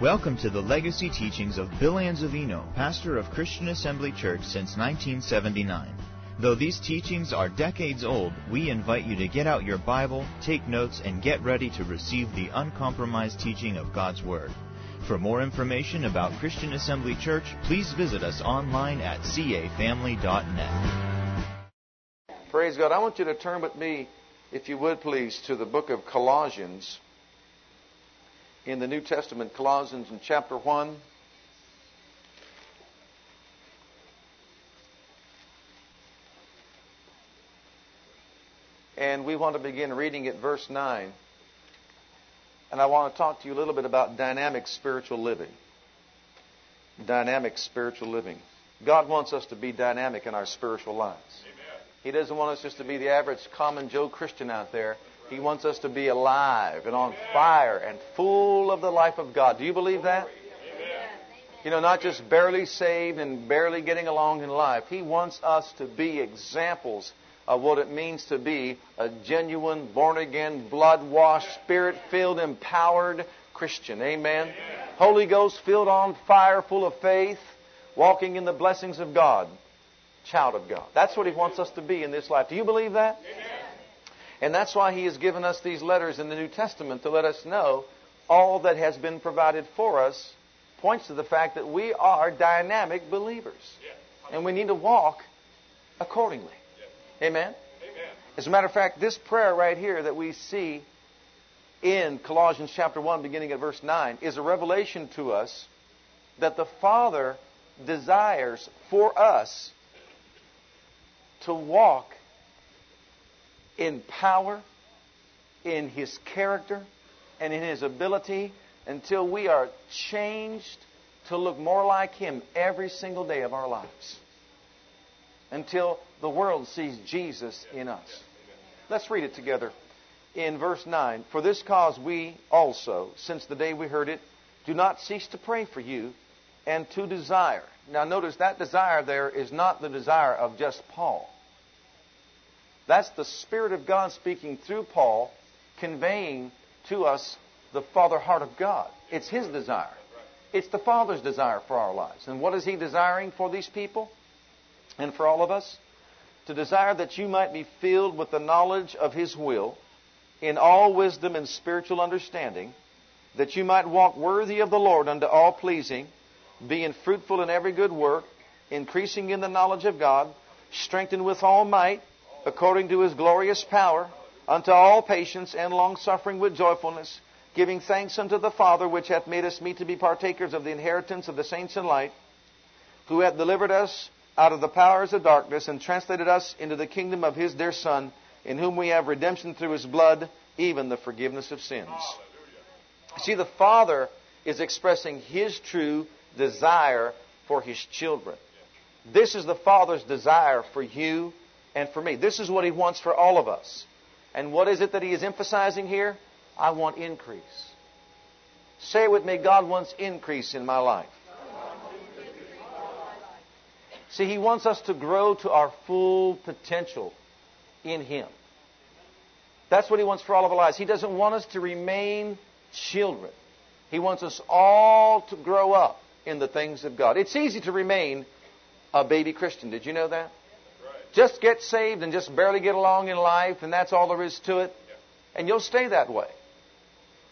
Welcome to the legacy teachings of Bill Anzavino, pastor of Christian Assembly Church since 1979. Though these teachings are decades old, we invite you to get out your Bible, take notes, and get ready to receive the uncompromised teaching of God's Word. For more information about Christian Assembly Church, please visit us online at cafamily.net. Praise God. I want you to turn with me, if you would please, to the book of Colossians in the New Testament, Colossians in chapter 1. And we want to begin reading at verse 9. And I want to talk to you a little bit about dynamic spiritual living. Dynamic spiritual living. God wants us to be dynamic in our spiritual lives. Amen. He doesn't want us just to be the average common Joe Christian out there. He wants us to be alive and on fire and full of the life of God. Do you believe that? You know, not just barely saved and barely getting along in life. He wants us to be examples of what it means to be a genuine, born again, blood washed, spirit filled, empowered Christian. Amen. Holy Ghost filled on fire, full of faith, walking in the blessings of God. Child of God. That's what He wants us to be in this life. Do you believe that? Amen. And that's why he has given us these letters in the New Testament to let us know all that has been provided for us points to the fact that we are dynamic believers. And we need to walk accordingly. Amen? Amen? As a matter of fact, this prayer right here that we see in Colossians chapter 1, beginning at verse 9, is a revelation to us that the Father desires for us to walk in power, in his character, and in his ability until we are changed to look more like him every single day of our lives. Until the world sees Jesus in us. Let's read it together in verse 9. For this cause we also, since the day we heard it, do not cease to pray for you and to desire. Now notice that desire there is not the desire of just Paul. That's the Spirit of God speaking through Paul, conveying to us the Father heart of God. It's His desire. It's the Father's desire for our lives. And what is He desiring for these people and for all of us? To desire that you might be filled with the knowledge of His will in all wisdom and spiritual understanding, that you might walk worthy of the Lord unto all pleasing, being fruitful in every good work, increasing in the knowledge of God, strengthened with all might according to his glorious power, unto all patience and longsuffering with joyfulness, giving thanks unto the Father, which hath made us meet to be partakers of the inheritance of the saints in light, who hath delivered us out of the powers of darkness, and translated us into the kingdom of his dear Son, in whom we have redemption through his blood, even the forgiveness of sins. Hallelujah. See, the Father is expressing his true desire for his children. This is the Father's desire for you and for me. This is what He wants for all of us. And what is it that He is emphasizing here? I want increase. Say it with me God wants increase in my life. See, He wants us to grow to our full potential in Him. That's what He wants for all of our lives. He doesn't want us to remain children. He wants us all to grow up in the things of God. It's easy to remain a baby Christian. Did you know that? Just get saved and just barely get along in life, and that's all there is to it. And you'll stay that way.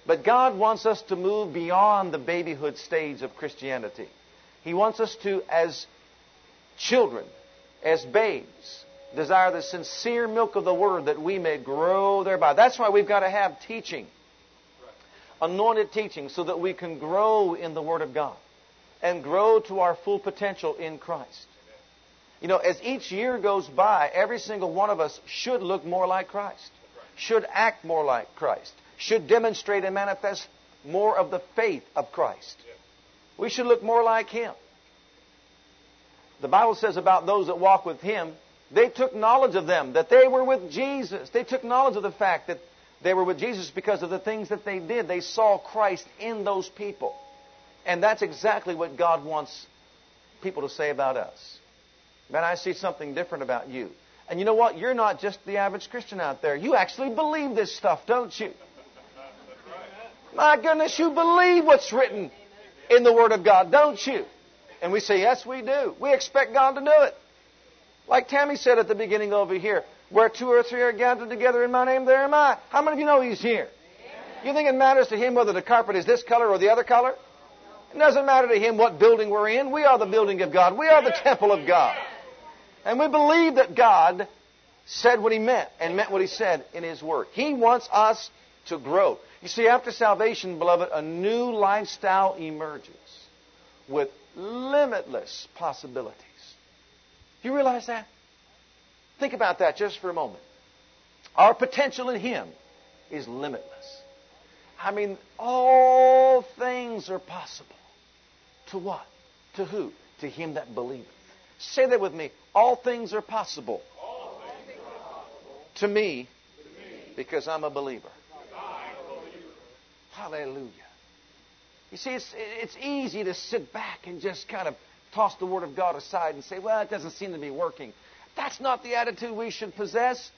But God wants us to move beyond the babyhood stage of Christianity. He wants us to, as children, as babes, desire the sincere milk of the Word that we may grow thereby. That's why we've got to have teaching, anointed teaching, so that we can grow in the Word of God and grow to our full potential in Christ. You know, as each year goes by, every single one of us should look more like Christ, should act more like Christ, should demonstrate and manifest more of the faith of Christ. We should look more like Him. The Bible says about those that walk with Him, they took knowledge of them, that they were with Jesus. They took knowledge of the fact that they were with Jesus because of the things that they did. They saw Christ in those people. And that's exactly what God wants people to say about us. Man, I see something different about you. And you know what? You're not just the average Christian out there. You actually believe this stuff, don't you? My goodness, you believe what's written in the Word of God, don't you? And we say, Yes, we do. We expect God to do it. Like Tammy said at the beginning over here, where two or three are gathered together in my name, there am I. How many of you know He's here? You think it matters to Him whether the carpet is this color or the other color? It doesn't matter to Him what building we're in. We are the building of God. We are the temple of God. And we believe that God said what He meant and meant what He said in His Word. He wants us to grow. You see, after salvation, beloved, a new lifestyle emerges with limitless possibilities. Do you realize that? Think about that just for a moment. Our potential in Him is limitless. I mean, all things are possible. To what? To who? To him that believeth. Say that with me. All things are possible. To me, because I'm a believer. I'm a believer. Hallelujah. You see, it's, it's easy to sit back and just kind of toss the Word of God aside and say, well, it doesn't seem to be working. That's not the attitude we should possess.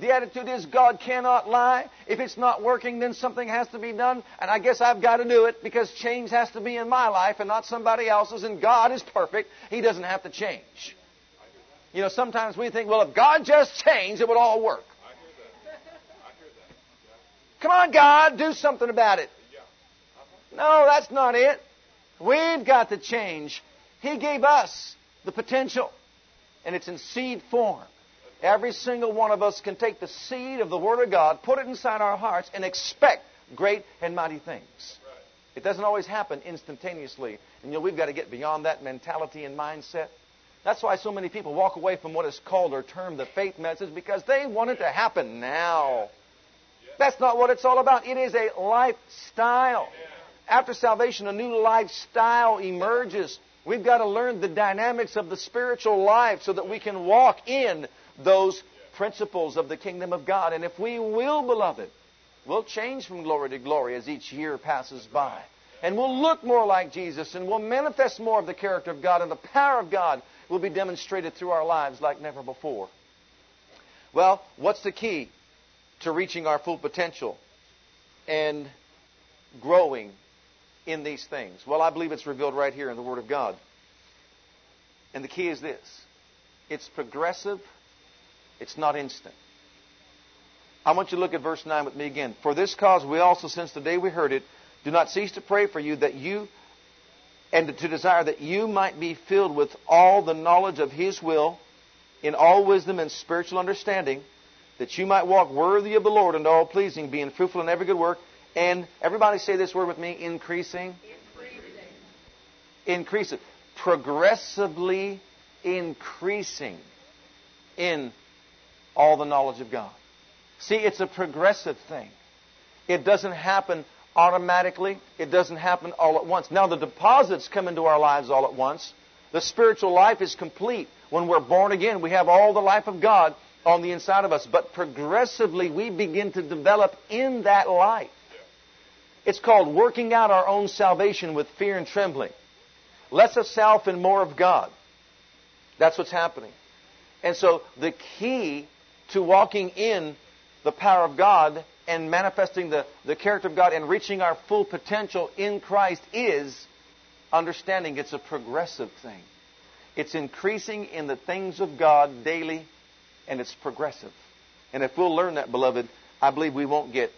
The attitude is God cannot lie. If it's not working, then something has to be done. And I guess I've got to do it because change has to be in my life and not somebody else's. And God is perfect. He doesn't have to change. You know, sometimes we think, well, if God just changed, it would all work. I hear that. I hear that. Yeah. Come on, God, do something about it. Yeah. Uh-huh. No, that's not it. We've got to change. He gave us the potential, and it's in seed form. Every single one of us can take the seed of the Word of God, put it inside our hearts, and expect great and mighty things. Right. It doesn't always happen instantaneously. And you know, we've got to get beyond that mentality and mindset. That's why so many people walk away from what is called or termed the faith message because they want it to happen now. That's not what it's all about. It is a lifestyle. After salvation, a new lifestyle emerges. We've got to learn the dynamics of the spiritual life so that we can walk in those principles of the kingdom of God. And if we will, beloved, we'll change from glory to glory as each year passes by. And we'll look more like Jesus and we'll manifest more of the character of God and the power of God will be demonstrated through our lives like never before. Well, what's the key to reaching our full potential and growing in these things? Well, I believe it's revealed right here in the Word of God. And the key is this it's progressive, it's not instant. I want you to look at verse 9 with me again. For this cause we also, since the day we heard it, do not cease to pray for you that you and to desire that you might be filled with all the knowledge of His will in all wisdom and spiritual understanding, that you might walk worthy of the Lord and all pleasing, being fruitful in every good work. And everybody say this word with me increasing. Increasing. Progressively increasing in all the knowledge of God. See, it's a progressive thing. It doesn't happen automatically. It doesn't happen all at once. Now, the deposits come into our lives all at once. The spiritual life is complete. When we're born again, we have all the life of God on the inside of us. But progressively, we begin to develop in that life. It's called working out our own salvation with fear and trembling. Less of self and more of God. That's what's happening. And so the key to walking in the power of God and manifesting the, the character of God and reaching our full potential in Christ is understanding it's a progressive thing. It's increasing in the things of God daily, and it's progressive. And if we'll learn that, beloved, I believe we won't get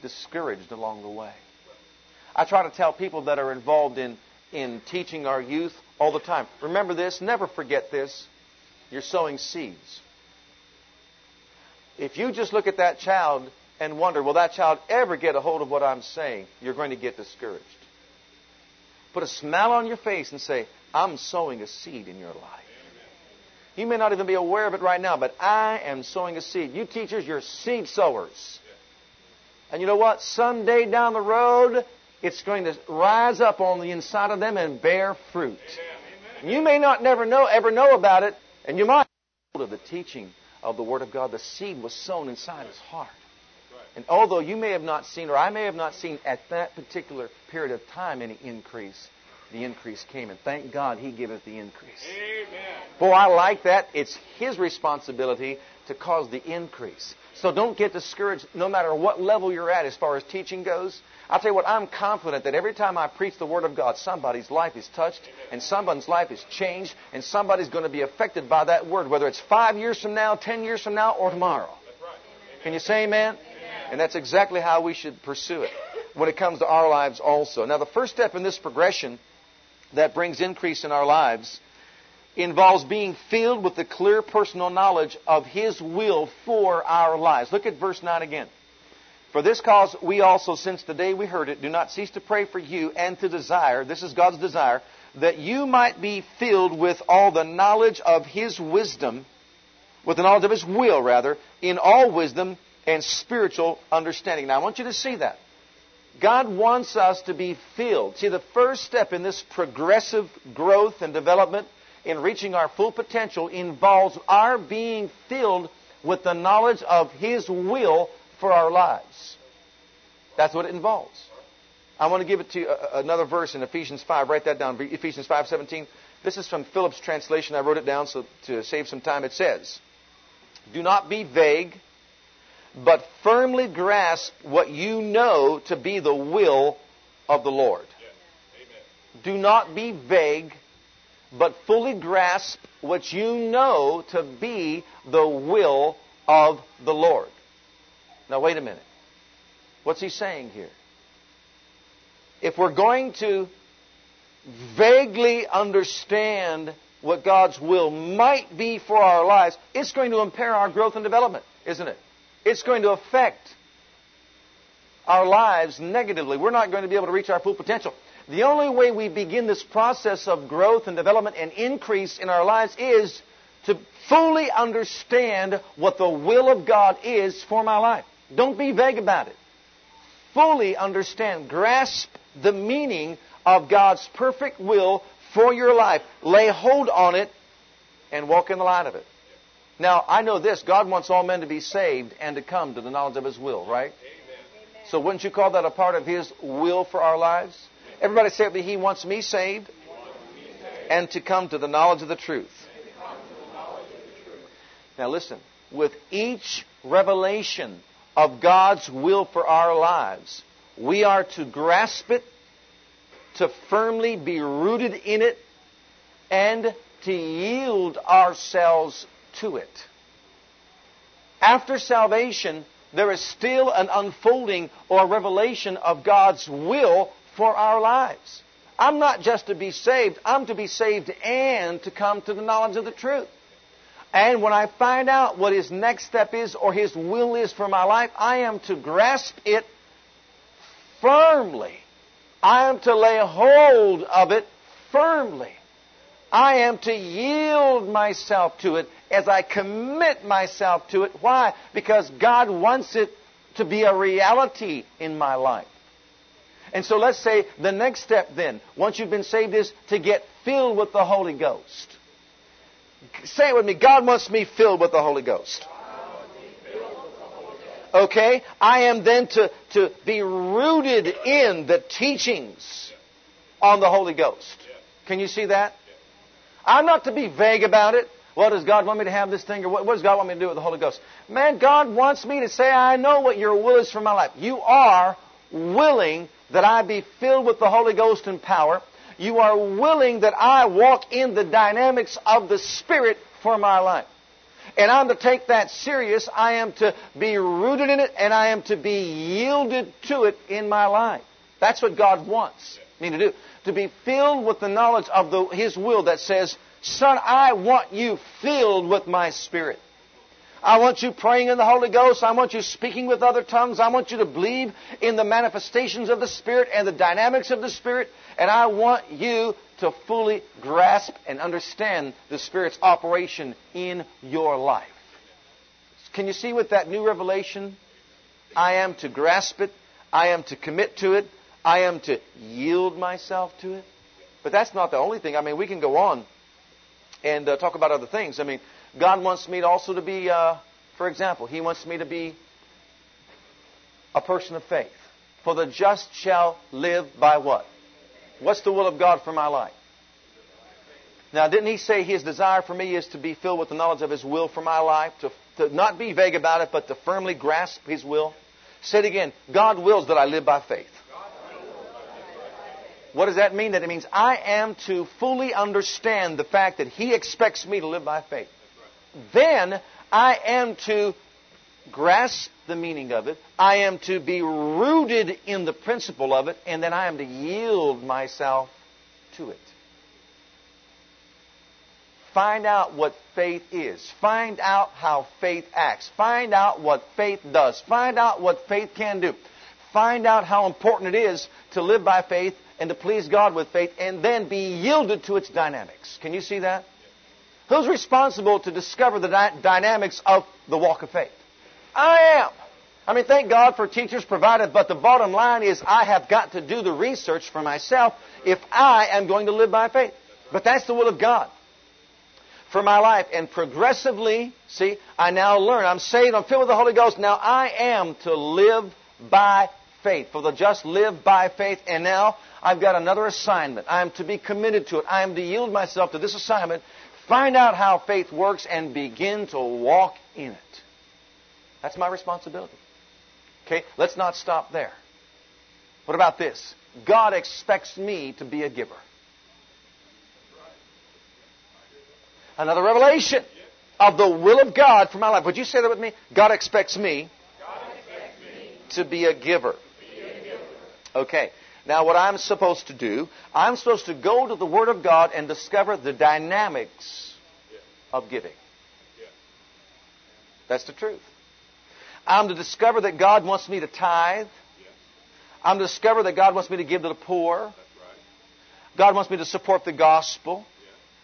discouraged along the way. I try to tell people that are involved in, in teaching our youth all the time remember this, never forget this. You're sowing seeds. If you just look at that child and wonder, will that child ever get a hold of what I'm saying? You're going to get discouraged. Put a smile on your face and say, I'm sowing a seed in your life. You may not even be aware of it right now, but I am sowing a seed. You teachers, you're seed sowers. And you know what? Someday down the road, it's going to rise up on the inside of them and bear fruit. You may not never know, ever know about it, and you might of the teaching of the Word of God. The seed was sown inside his heart. And although you may have not seen, or I may have not seen at that particular period of time any increase, the increase came. And thank God He giveth the increase. Amen. Boy, I like that. It's His responsibility to cause the increase. So don't get discouraged no matter what level you're at as far as teaching goes. I'll tell you what, I'm confident that every time I preach the Word of God, somebody's life is touched and somebody's life is changed and somebody's going to be affected by that Word, whether it's five years from now, ten years from now, or tomorrow. Can you say amen? And that's exactly how we should pursue it when it comes to our lives also. Now, the first step in this progression that brings increase in our lives involves being filled with the clear personal knowledge of His will for our lives. Look at verse 9 again. For this cause we also, since the day we heard it, do not cease to pray for you and to desire, this is God's desire, that you might be filled with all the knowledge of His wisdom, with the knowledge of His will, rather, in all wisdom and spiritual understanding. Now I want you to see that. God wants us to be filled. See, the first step in this progressive growth and development in reaching our full potential involves our being filled with the knowledge of His will for our lives. That's what it involves. I want to give it to you uh, another verse in Ephesians 5. Write that down. Ephesians 5:17. This is from Phillips' translation. I wrote it down so to save some time. It says, "Do not be vague, but firmly grasp what you know to be the will of the Lord." Do not be vague, but fully grasp what you know to be the will of the Lord. Now, wait a minute. What's he saying here? If we're going to vaguely understand what God's will might be for our lives, it's going to impair our growth and development, isn't it? It's going to affect our lives negatively. We're not going to be able to reach our full potential. The only way we begin this process of growth and development and increase in our lives is to fully understand what the will of God is for my life. Don't be vague about it. Fully understand, grasp the meaning of God's perfect will for your life. Lay hold on it and walk in the light of it. Now, I know this God wants all men to be saved and to come to the knowledge of His will, right? Amen. So, wouldn't you call that a part of His will for our lives? Everybody say that He wants me saved, wants me saved. and to come to the knowledge of the truth. Now, listen, with each revelation of God's will for our lives. We are to grasp it, to firmly be rooted in it, and to yield ourselves to it. After salvation, there is still an unfolding or revelation of God's will for our lives. I'm not just to be saved, I'm to be saved and to come to the knowledge of the truth. And when I find out what His next step is or His will is for my life, I am to grasp it firmly. I am to lay hold of it firmly. I am to yield myself to it as I commit myself to it. Why? Because God wants it to be a reality in my life. And so let's say the next step then, once you've been saved, is to get filled with the Holy Ghost. Say it with me. God wants me filled with the Holy Ghost. Okay? I am then to, to be rooted in the teachings on the Holy Ghost. Can you see that? I'm not to be vague about it. What does God want me to have this thing? Or what, what does God want me to do with the Holy Ghost? Man, God wants me to say, I know what your will is for my life. You are willing that I be filled with the Holy Ghost and power you are willing that I walk in the dynamics of the Spirit for my life. And I'm to take that serious. I am to be rooted in it and I am to be yielded to it in my life. That's what God wants me to do. To be filled with the knowledge of the, His will that says, Son, I want you filled with my Spirit. I want you praying in the Holy Ghost. I want you speaking with other tongues. I want you to believe in the manifestations of the Spirit and the dynamics of the Spirit. And I want you to fully grasp and understand the Spirit's operation in your life. Can you see with that new revelation? I am to grasp it. I am to commit to it. I am to yield myself to it. But that's not the only thing. I mean, we can go on and uh, talk about other things. I mean, God wants me also to be, uh, for example, He wants me to be a person of faith. For the just shall live by what? What's the will of God for my life? Now, didn't He say His desire for me is to be filled with the knowledge of His will for my life, to, to not be vague about it, but to firmly grasp His will? Say it again. God wills that I live by faith. What does that mean? That it means I am to fully understand the fact that He expects me to live by faith. Then I am to grasp the meaning of it. I am to be rooted in the principle of it, and then I am to yield myself to it. Find out what faith is. Find out how faith acts. Find out what faith does. Find out what faith can do. Find out how important it is to live by faith and to please God with faith and then be yielded to its dynamics. Can you see that? Who's responsible to discover the dy- dynamics of the walk of faith? I am. I mean, thank God for teachers provided, but the bottom line is I have got to do the research for myself if I am going to live by faith. But that's the will of God for my life. And progressively, see, I now learn. I'm saved, I'm filled with the Holy Ghost. Now I am to live by faith. For the just live by faith. And now I've got another assignment. I am to be committed to it. I am to yield myself to this assignment, find out how faith works, and begin to walk in it. That's my responsibility. Okay, let's not stop there. What about this? God expects me to be a giver. Another revelation of the will of God for my life. Would you say that with me? God expects me, to be a giver. Okay. Now, what I'm supposed to do, I'm supposed to go to the Word of God and discover the dynamics of giving. That's the truth. I'm to discover that God wants me to tithe. I'm to discover that God wants me to give to the poor. God wants me to support the gospel.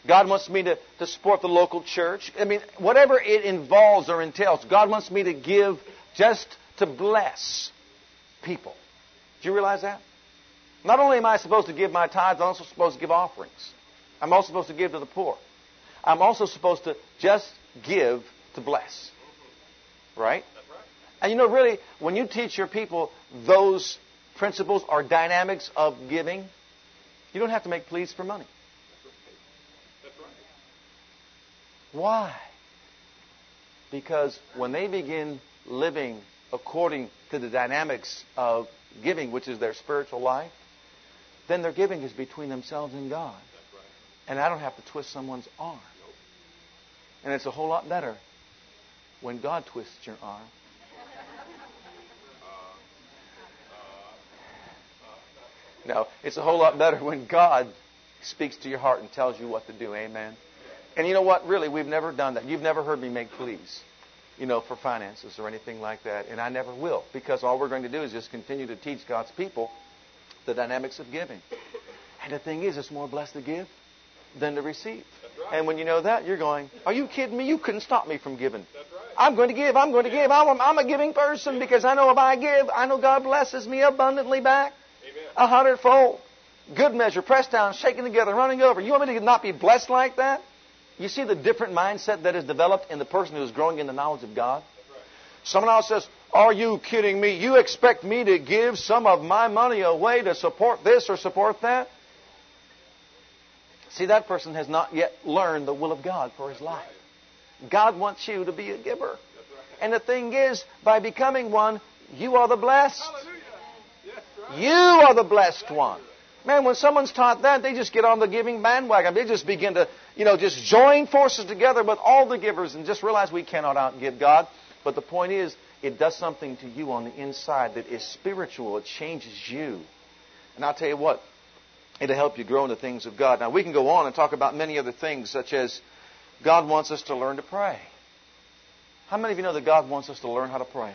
God wants me to, to support the local church. I mean, whatever it involves or entails, God wants me to give just to bless people. Do you realize that? Not only am I supposed to give my tithes, I'm also supposed to give offerings. I'm also supposed to give to the poor. I'm also supposed to just give to bless. Right? And you know, really, when you teach your people those principles or dynamics of giving, you don't have to make pleas for money. Why? Because when they begin living according to the dynamics of giving, which is their spiritual life, then their giving is between themselves and God. And I don't have to twist someone's arm. And it's a whole lot better when God twists your arm. No, it's a whole lot better when God speaks to your heart and tells you what to do. Amen. And you know what? Really, we've never done that. You've never heard me make pleas, you know, for finances or anything like that. And I never will because all we're going to do is just continue to teach God's people the dynamics of giving. And the thing is, it's more blessed to give than to receive. Right. And when you know that, you're going, Are you kidding me? You couldn't stop me from giving. Right. I'm going to give. I'm going to give. I'm a, I'm a giving person because I know if I give, I know God blesses me abundantly back Amen. a hundredfold. Good measure, pressed down, shaken together, running over. You want me to not be blessed like that? You see the different mindset that is developed in the person who is growing in the knowledge of God? Someone else says, Are you kidding me? You expect me to give some of my money away to support this or support that? See, that person has not yet learned the will of God for his life. God wants you to be a giver. And the thing is, by becoming one, you are the blessed. You are the blessed one. Man, when someone's taught that, they just get on the giving bandwagon. They just begin to, you know, just join forces together with all the givers and just realize we cannot outgive God. But the point is, it does something to you on the inside that is spiritual. It changes you. And I'll tell you what, it'll help you grow in the things of God. Now, we can go on and talk about many other things, such as God wants us to learn to pray. How many of you know that God wants us to learn how to pray?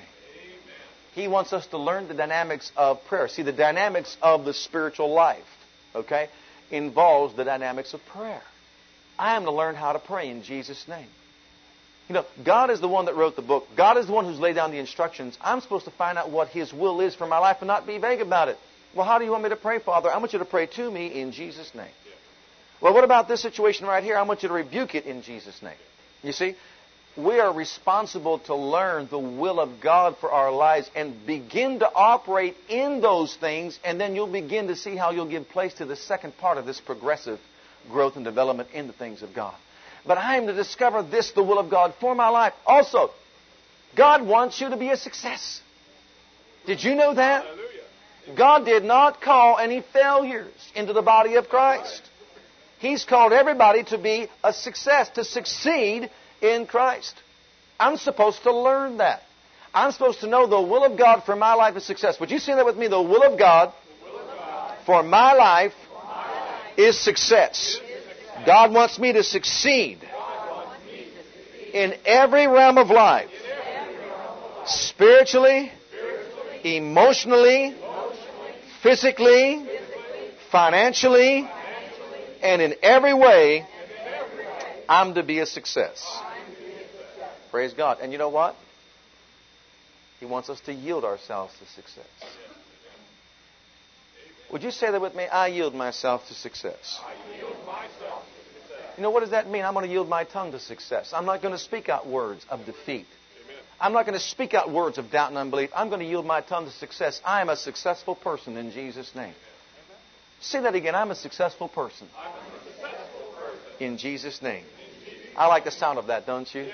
He wants us to learn the dynamics of prayer. See, the dynamics of the spiritual life, okay, involves the dynamics of prayer. I am to learn how to pray in Jesus' name. You know, God is the one that wrote the book. God is the one who's laid down the instructions. I'm supposed to find out what His will is for my life and not be vague about it. Well, how do you want me to pray, Father? I want you to pray to me in Jesus' name. Well, what about this situation right here? I want you to rebuke it in Jesus' name. You see, we are responsible to learn the will of God for our lives and begin to operate in those things, and then you'll begin to see how you'll give place to the second part of this progressive growth and development in the things of God. But I am to discover this, the will of God for my life. Also, God wants you to be a success. Did you know that? God did not call any failures into the body of Christ. He's called everybody to be a success, to succeed in Christ. I'm supposed to learn that. I'm supposed to know the will of God for my life is success. Would you say that with me? The will of God, for my life is success. God wants me to succeed in every realm of life. Spiritually, emotionally, physically, financially, and in every way, I'm to be a success. Praise God. And you know what? He wants us to yield ourselves to success. Would you say that with me? I yield myself to success. You know, what does that mean? I'm going to yield my tongue to success. I'm not going to speak out words of defeat. I'm not going to speak out words of doubt and unbelief. I'm going to yield my tongue to success. I am a successful person in Jesus' name. Say that again. I'm a successful person. In Jesus' name. I like the sound of that, don't you?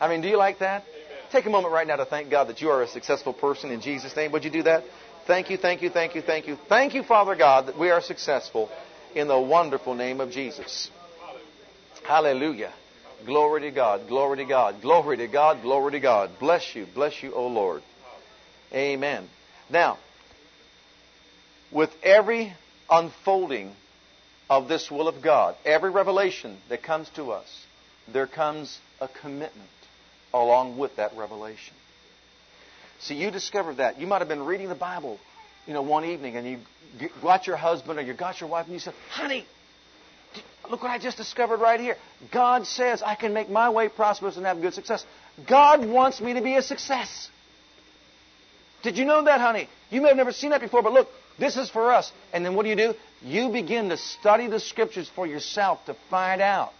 I mean, do you like that? Take a moment right now to thank God that you are a successful person in Jesus' name. Would you do that? Thank you, thank you, thank you, thank you. Thank you, Father God, that we are successful in the wonderful name of Jesus. Hallelujah. Glory to God, glory to God, glory to God, glory to God. Bless you, bless you, O Lord. Amen. Now, with every unfolding of this will of God, every revelation that comes to us, there comes a commitment along with that revelation. See, you discovered that. You might have been reading the Bible, you know, one evening, and you got your husband or you got your wife, and you said, "Honey, look what I just discovered right here. God says I can make my way prosperous and have good success. God wants me to be a success." Did you know that, honey? You may have never seen that before, but look, this is for us. And then what do you do? You begin to study the scriptures for yourself to find out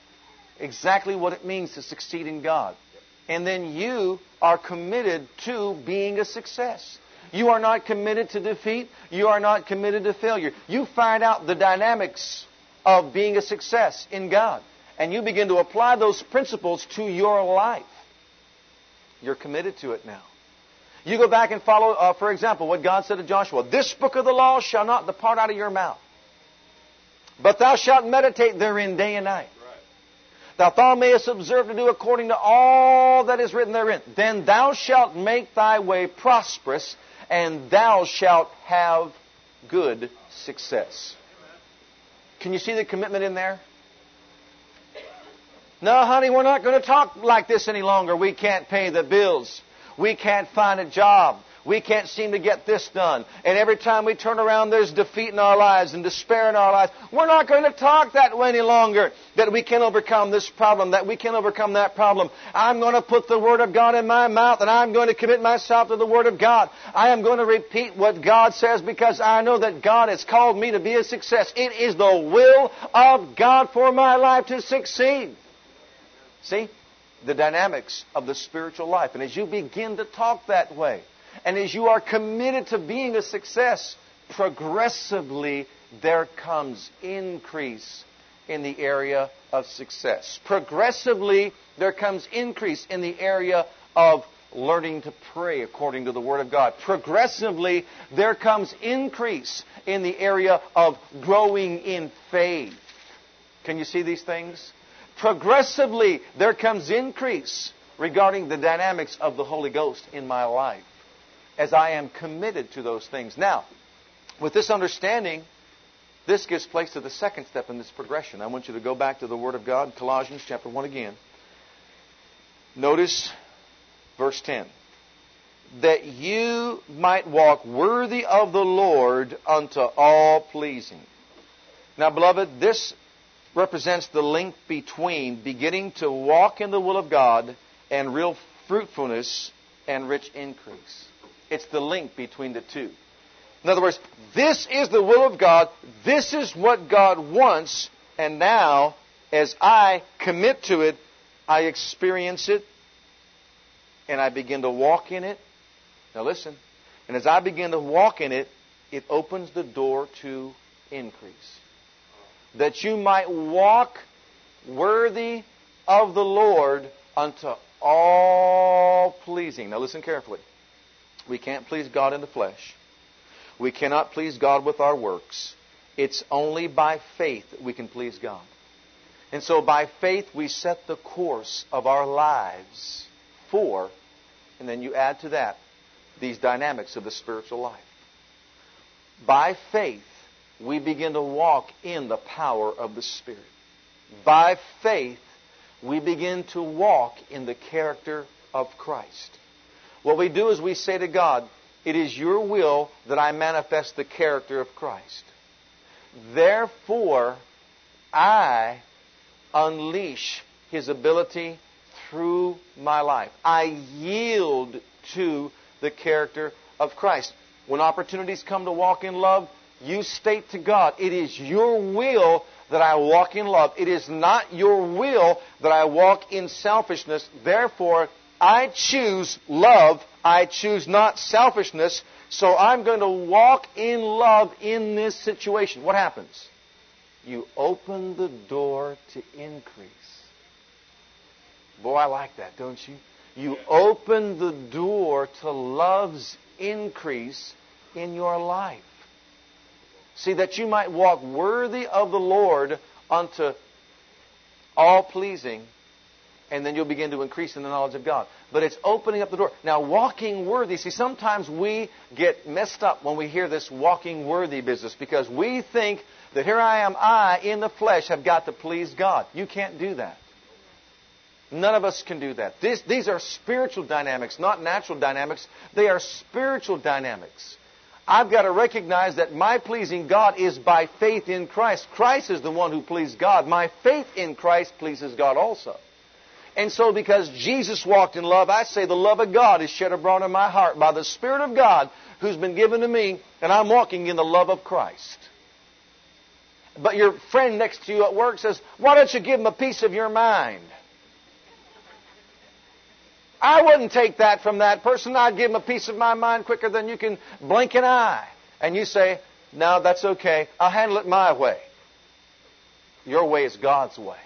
exactly what it means to succeed in God. And then you are committed to being a success. You are not committed to defeat. You are not committed to failure. You find out the dynamics of being a success in God. And you begin to apply those principles to your life. You're committed to it now. You go back and follow, uh, for example, what God said to Joshua This book of the law shall not depart out of your mouth, but thou shalt meditate therein day and night. That thou mayest observe to do according to all that is written therein. Then thou shalt make thy way prosperous, and thou shalt have good success. Can you see the commitment in there? No, honey, we're not going to talk like this any longer. We can't pay the bills. We can't find a job. We can't seem to get this done. And every time we turn around, there's defeat in our lives and despair in our lives. We're not going to talk that way any longer. That we can overcome this problem, that we can overcome that problem. I'm going to put the Word of God in my mouth and I'm going to commit myself to the Word of God. I am going to repeat what God says because I know that God has called me to be a success. It is the will of God for my life to succeed. See? The dynamics of the spiritual life. And as you begin to talk that way, and as you are committed to being a success, progressively there comes increase in the area of success. Progressively there comes increase in the area of learning to pray according to the Word of God. Progressively there comes increase in the area of growing in faith. Can you see these things? Progressively there comes increase regarding the dynamics of the Holy Ghost in my life as I am committed to those things. Now, with this understanding, this gives place to the second step in this progression. I want you to go back to the Word of God, Colossians chapter 1 again. Notice verse 10. That you might walk worthy of the Lord unto all pleasing. Now, beloved, this represents the link between beginning to walk in the will of God and real fruitfulness and rich increase. It's the link between the two. In other words, this is the will of God. This is what God wants. And now, as I commit to it, I experience it and I begin to walk in it. Now, listen. And as I begin to walk in it, it opens the door to increase. That you might walk worthy of the Lord unto all pleasing. Now listen carefully. We can't please God in the flesh. We cannot please God with our works. It's only by faith that we can please God. And so by faith we set the course of our lives for, and then you add to that these dynamics of the spiritual life. By faith we begin to walk in the power of the Spirit. By faith we begin to walk in the character of Christ. What we do is we say to God, It is your will that I manifest the character of Christ. Therefore, I unleash His ability through my life. I yield to the character of Christ. When opportunities come to walk in love, you state to God, It is your will that I walk in love. It is not your will that I walk in selfishness. Therefore, I choose love. I choose not selfishness. So I'm going to walk in love in this situation. What happens? You open the door to increase. Boy, I like that, don't you? You open the door to love's increase in your life. See, that you might walk worthy of the Lord unto all pleasing, and then you'll begin to increase in the knowledge of God. But it's opening up the door. Now, walking worthy, see, sometimes we get messed up when we hear this walking worthy business because we think that here I am, I, in the flesh, have got to please God. You can't do that. None of us can do that. This, these are spiritual dynamics, not natural dynamics. They are spiritual dynamics. I've got to recognize that my pleasing God is by faith in Christ. Christ is the one who pleased God. My faith in Christ pleases God also. And so, because Jesus walked in love, I say the love of God is shed abroad in my heart by the Spirit of God who's been given to me, and I'm walking in the love of Christ. But your friend next to you at work says, Why don't you give him a piece of your mind? I wouldn't take that from that person. I'd give him a piece of my mind quicker than you can blink an eye. And you say, No, that's okay. I'll handle it my way. Your way is God's way.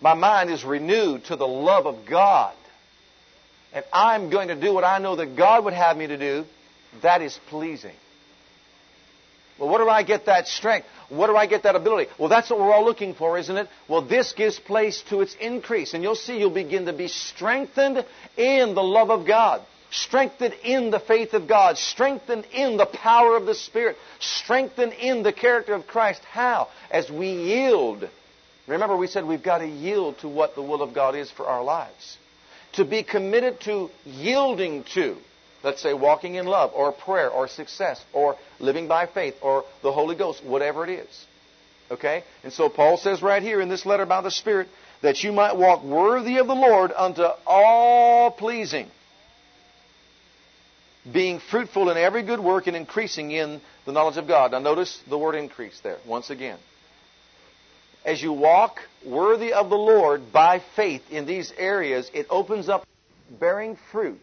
My mind is renewed to the love of God. And I'm going to do what I know that God would have me to do. That is pleasing. Well, where do I get that strength? Where do I get that ability? Well, that's what we're all looking for, isn't it? Well, this gives place to its increase. And you'll see you'll begin to be strengthened in the love of God, strengthened in the faith of God, strengthened in the power of the Spirit, strengthened in the character of Christ. How? As we yield. Remember, we said we've got to yield to what the will of God is for our lives. To be committed to yielding to Let's say walking in love, or prayer, or success, or living by faith, or the Holy Ghost, whatever it is. Okay? And so Paul says right here in this letter by the Spirit that you might walk worthy of the Lord unto all pleasing, being fruitful in every good work and increasing in the knowledge of God. Now notice the word increase there once again. As you walk worthy of the Lord by faith in these areas, it opens up bearing fruit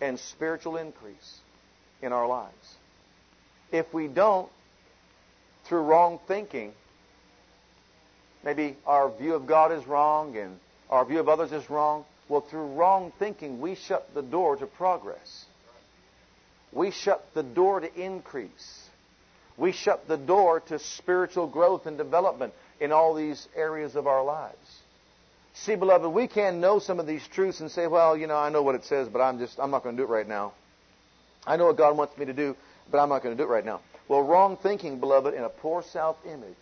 and spiritual increase in our lives. If we don't, through wrong thinking, maybe our view of God is wrong and our view of others is wrong. Well, through wrong thinking, we shut the door to progress. We shut the door to increase. We shut the door to spiritual growth and development in all these areas of our lives. See, beloved, we can know some of these truths and say, well, you know, I know what it says, but I'm just, I'm not going to do it right now. I know what God wants me to do, but I'm not going to do it right now. Well, wrong thinking, beloved, and a poor self image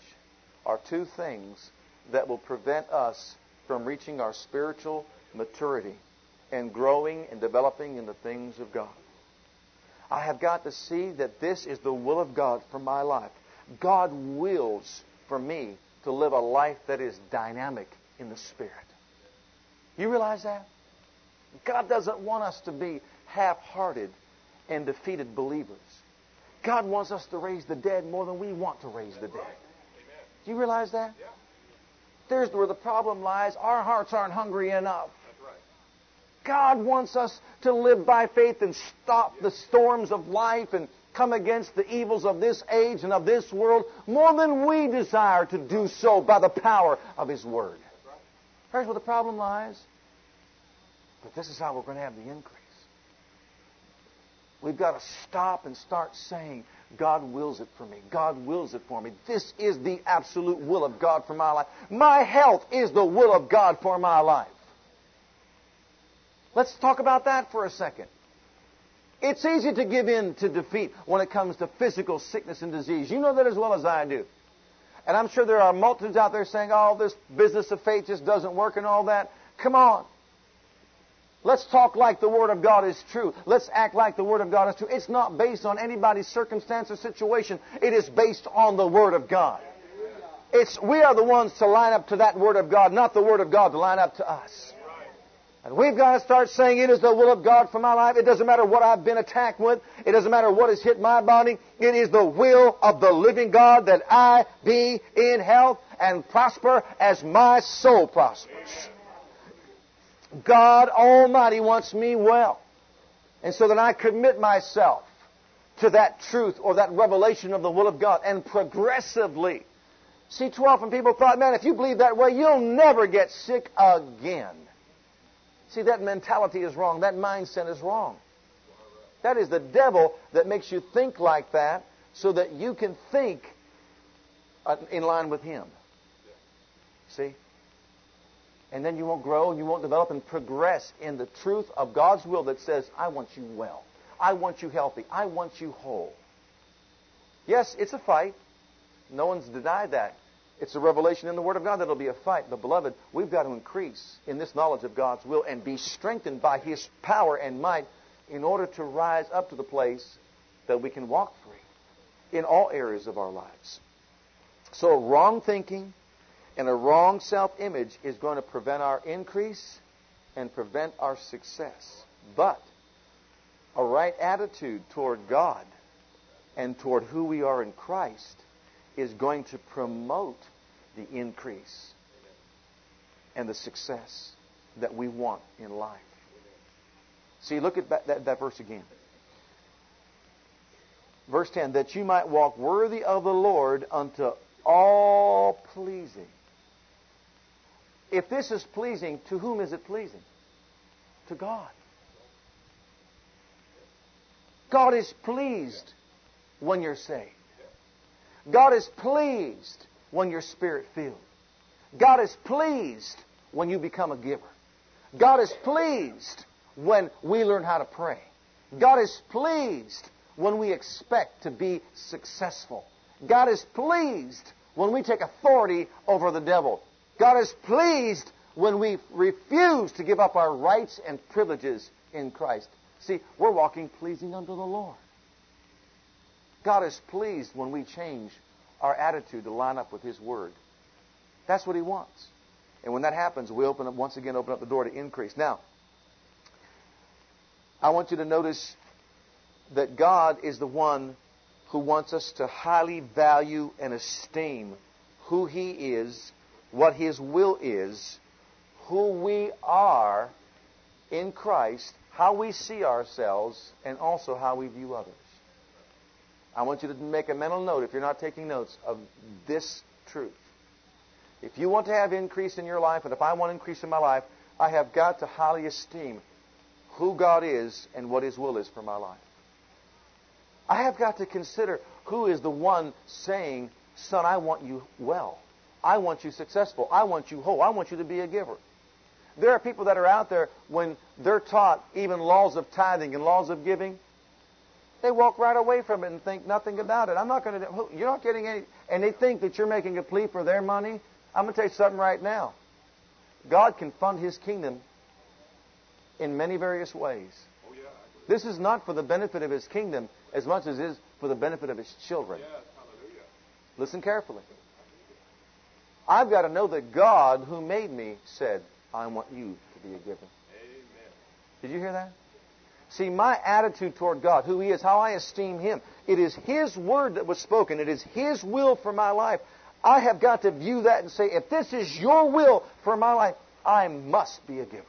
are two things that will prevent us from reaching our spiritual maturity and growing and developing in the things of God. I have got to see that this is the will of God for my life. God wills for me to live a life that is dynamic in the Spirit. You realize that? God doesn't want us to be half hearted and defeated believers. God wants us to raise the dead more than we want to raise the dead. Do you realize that? There's where the problem lies. Our hearts aren't hungry enough. God wants us to live by faith and stop the storms of life and come against the evils of this age and of this world more than we desire to do so by the power of His Word. Here's where the problem lies. But this is how we're going to have the increase. We've got to stop and start saying, God wills it for me. God wills it for me. This is the absolute will of God for my life. My health is the will of God for my life. Let's talk about that for a second. It's easy to give in to defeat when it comes to physical sickness and disease. You know that as well as I do. And I'm sure there are multitudes out there saying, oh, this business of faith just doesn't work and all that. Come on. Let's talk like the Word of God is true. Let's act like the Word of God is true. It's not based on anybody's circumstance or situation. It is based on the Word of God. It's, we are the ones to line up to that Word of God, not the Word of God to line up to us. And we've got to start saying it is the will of God for my life. It doesn't matter what I've been attacked with. It doesn't matter what has hit my body. It is the will of the living God that I be in health and prosper as my soul prospers. God Almighty wants me well. And so that I commit myself to that truth or that revelation of the will of God and progressively. See, too often people thought, man, if you believe that way, you'll never get sick again. See, that mentality is wrong. That mindset is wrong. That is the devil that makes you think like that so that you can think uh, in line with him. See? And then you won't grow and you won't develop and progress in the truth of God's will that says, I want you well. I want you healthy. I want you whole. Yes, it's a fight. No one's denied that. It's a revelation in the Word of God that'll be a fight. But, beloved, we've got to increase in this knowledge of God's will and be strengthened by His power and might in order to rise up to the place that we can walk free in all areas of our lives. So, wrong thinking and a wrong self image is going to prevent our increase and prevent our success. But a right attitude toward God and toward who we are in Christ is going to promote the increase and the success that we want in life. See, look at that, that, that, verse again. Verse 10 that you might walk worthy of the Lord unto all pleasing. If this is pleasing, to whom is it pleasing? To God. God is pleased when you're saved. God is pleased when you're spirit filled. God is pleased when you become a giver. God is pleased when we learn how to pray. God is pleased when we expect to be successful. God is pleased when we take authority over the devil. God is pleased when we refuse to give up our rights and privileges in Christ. See, we're walking pleasing unto the Lord. God is pleased when we change our attitude to line up with His Word. That's what He wants. And when that happens, we open up once again open up the door to increase. Now, I want you to notice that God is the one who wants us to highly value and esteem who He is, what His will is, who we are in Christ, how we see ourselves, and also how we view others. I want you to make a mental note, if you're not taking notes, of this truth. If you want to have increase in your life, and if I want increase in my life, I have got to highly esteem who God is and what His will is for my life. I have got to consider who is the one saying, Son, I want you well. I want you successful. I want you whole. I want you to be a giver. There are people that are out there when they're taught even laws of tithing and laws of giving, they walk right away from it and think nothing about it. I'm not going to. You're not getting any. And they think that you're making a plea for their money. I'm going to tell you something right now. God can fund His kingdom in many various ways. Oh, yeah, this is not for the benefit of His kingdom as much as it is for the benefit of His children. Yes, Listen carefully. I've got to know that God, who made me, said, I want you to be a giver. Amen. Did you hear that? See, my attitude toward God, who He is, how I esteem Him, it is His word that was spoken. It is His will for my life. I have got to view that and say, if this is your will for my life, I must be a giver.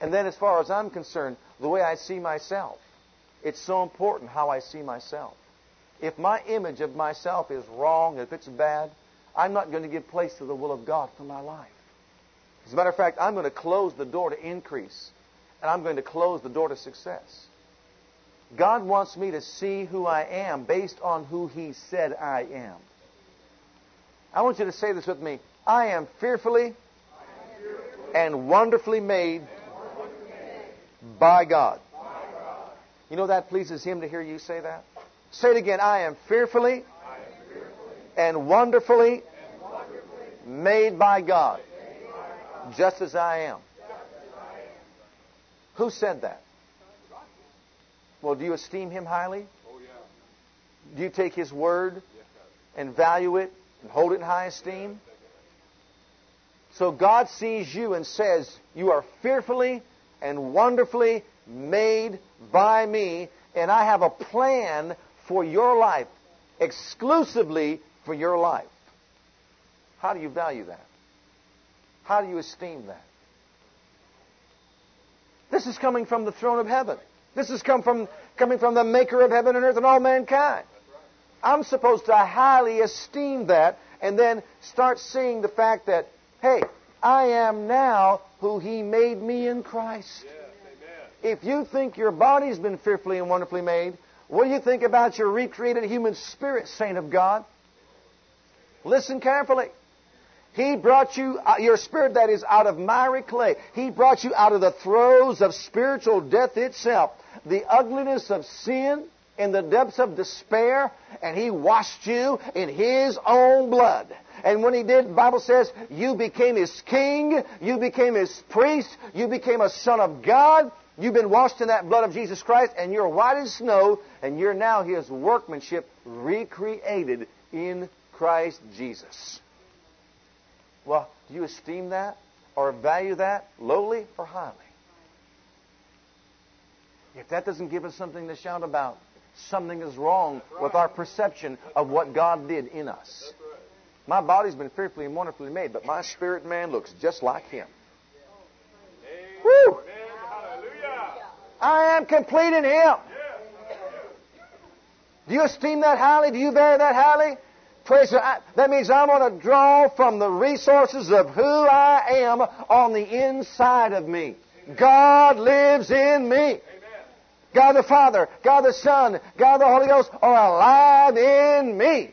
And then, as far as I'm concerned, the way I see myself, it's so important how I see myself. If my image of myself is wrong, if it's bad, I'm not going to give place to the will of God for my life. As a matter of fact, I'm going to close the door to increase, and I'm going to close the door to success. God wants me to see who I am based on who He said I am. I want you to say this with me. I am fearfully and wonderfully made by God. You know that pleases Him to hear you say that? Say it again. I am fearfully and wonderfully made by God, just as I am. Who said that? Well, do you esteem Him highly? Oh, do you take His word and value it and hold it in high esteem? So God sees you and says, You are fearfully and wonderfully made by me, and I have a plan for your life, exclusively for your life. How do you value that? How do you esteem that? This is coming from the throne of heaven. This is come from, coming from the maker of heaven and earth and all mankind. I'm supposed to highly esteem that and then start seeing the fact that Hey, I am now who He made me in Christ. Yes, if you think your body's been fearfully and wonderfully made, what do you think about your recreated human spirit, saint of God? Listen carefully. He brought you, uh, your spirit that is out of miry clay. He brought you out of the throes of spiritual death itself, the ugliness of sin, in the depths of despair, and He washed you in His own blood. And when he did, the Bible says, you became his king, you became his priest, you became a son of God. You've been washed in that blood of Jesus Christ, and you're white as snow, and you're now his workmanship recreated in Christ Jesus. Well, do you esteem that or value that lowly or highly? If that doesn't give us something to shout about, something is wrong with our perception of what God did in us. My body's been fearfully and wonderfully made, but my spirit man looks just like him. Woo! I am complete in him. Do you esteem that highly? Do you value that highly? Praise God. That means I'm going to draw from the resources of who I am on the inside of me. God lives in me. God the Father, God the Son, God the Holy Ghost are alive in me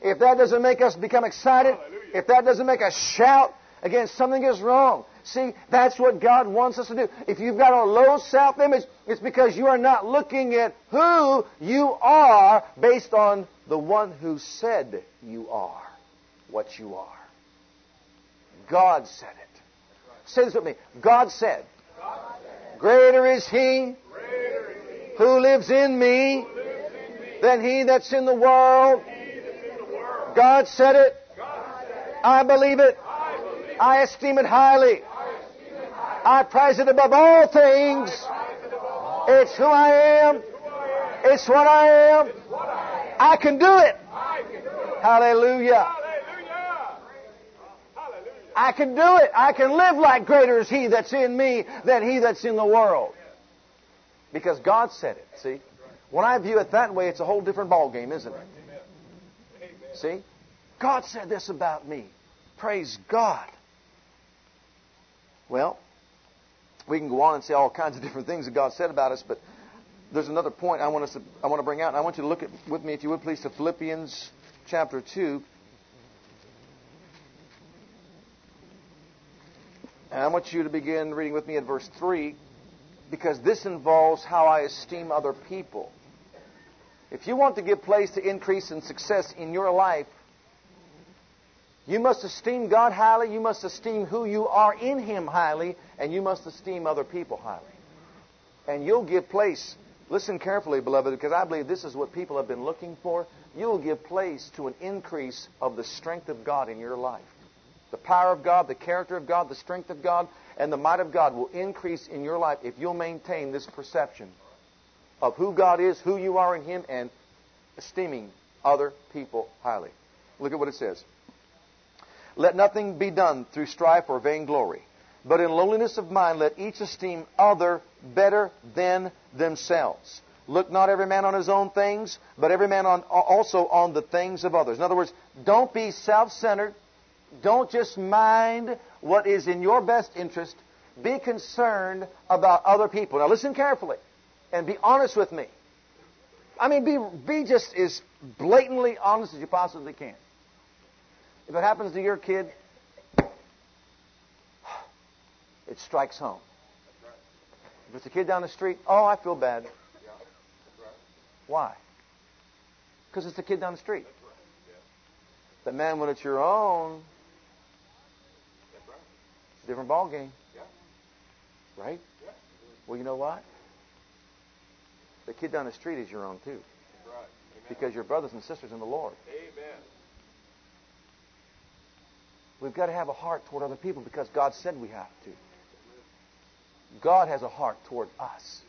if that doesn't make us become excited, Hallelujah. if that doesn't make us shout against something is wrong. See, that's what God wants us to do. If you've got a low self image, it's because you are not looking at who you are based on the one who said you are what you are. God said it. Say this with me. God said, Greater is He, who lives in me than He that's in the world. God said it. I believe it. I esteem it highly. I prize it above all things. It's who I am. It's what I am. I can do it. Hallelujah. I can do it. I can live like greater is He that's in me than He that's in the world. Because God said it, see? When I view it that way, it's a whole different ballgame, isn't it? See? God said this about me. Praise God. Well, we can go on and say all kinds of different things that God said about us, but there's another point I want us to, I want to bring out. And I want you to look at, with me, if you would please, to Philippians chapter 2. And I want you to begin reading with me at verse 3 because this involves how I esteem other people. If you want to give place to increase and success in your life, you must esteem God highly, you must esteem who you are in Him highly, and you must esteem other people highly. And you'll give place, listen carefully, beloved, because I believe this is what people have been looking for. You'll give place to an increase of the strength of God in your life. The power of God, the character of God, the strength of God, and the might of God will increase in your life if you'll maintain this perception of who God is, who you are in Him, and esteeming other people highly. Look at what it says. Let nothing be done through strife or vainglory, but in lowliness of mind let each esteem other better than themselves. Look not every man on his own things, but every man on, also on the things of others. In other words, don't be self centered. Don't just mind what is in your best interest. Be concerned about other people. Now listen carefully and be honest with me. I mean, be, be just as blatantly honest as you possibly can. If it happens to your kid, it strikes home. If it's a kid down the street, oh, I feel bad. Why? Because it's a kid down the street. But man, when it's your own, it's a different ball game. Right? Well, you know what? The kid down the street is your own too. Because you're brothers and sisters in the Lord. Amen. We've got to have a heart toward other people because God said we have to. God has a heart toward us.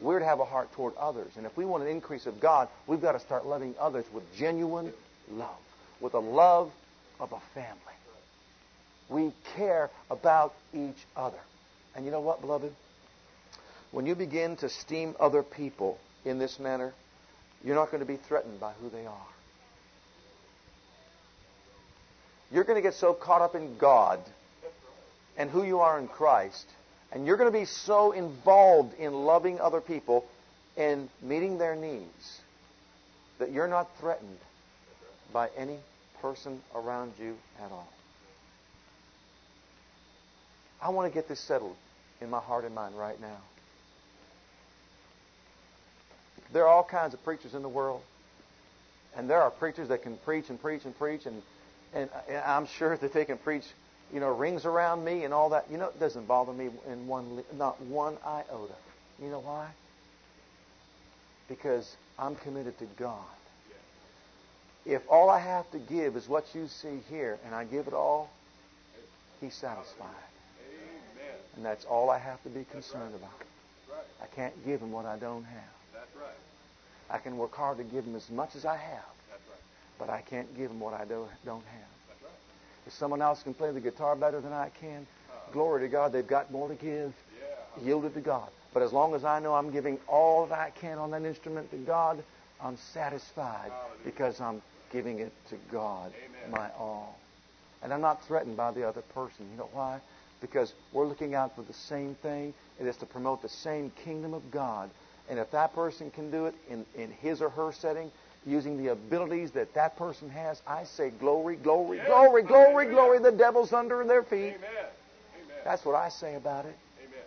We're to have a heart toward others. And if we want an increase of God, we've got to start loving others with genuine love, with the love of a family. We care about each other. And you know what, beloved? When you begin to esteem other people in this manner, you're not going to be threatened by who they are. You're going to get so caught up in God and who you are in Christ and you're going to be so involved in loving other people and meeting their needs that you're not threatened by any person around you at all. I want to get this settled in my heart and mind right now. There are all kinds of preachers in the world. And there are preachers that can preach and preach and preach, and, and I'm sure that they can preach you know, rings around me and all that. You know, it doesn't bother me in one, not one iota. You know why? Because I'm committed to God. If all I have to give is what you see here, and I give it all, He's satisfied. And that's all I have to be concerned about. I can't give Him what I don't have. I can work hard to give Him as much as I have, but I can't give Him what I don't have. If someone else can play the guitar better than I can, glory to God, they've got more to give. Yield it to God. But as long as I know I'm giving all that I can on that instrument to God, I'm satisfied because I'm giving it to God, my all. And I'm not threatened by the other person. You know why? Because we're looking out for the same thing. It is to promote the same kingdom of God. And if that person can do it in, in his or her setting, using the abilities that that person has, I say glory, glory, yes. glory, glory, Amen. glory. The devil's under their feet. Amen. That's what I say about it. Amen.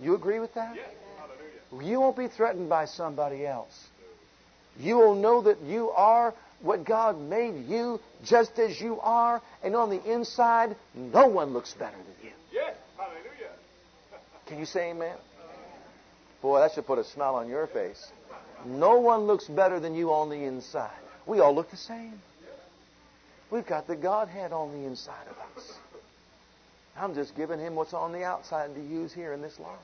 You agree with that? Yes. You won't be threatened by somebody else. You will know that you are what God made you just as you are, and on the inside, no one looks better than you. Yes. Hallelujah. Can you say amen? Boy, that should put a smile on your face. No one looks better than you on the inside. We all look the same. We've got the Godhead on the inside of us. I'm just giving him what's on the outside to use here in this life.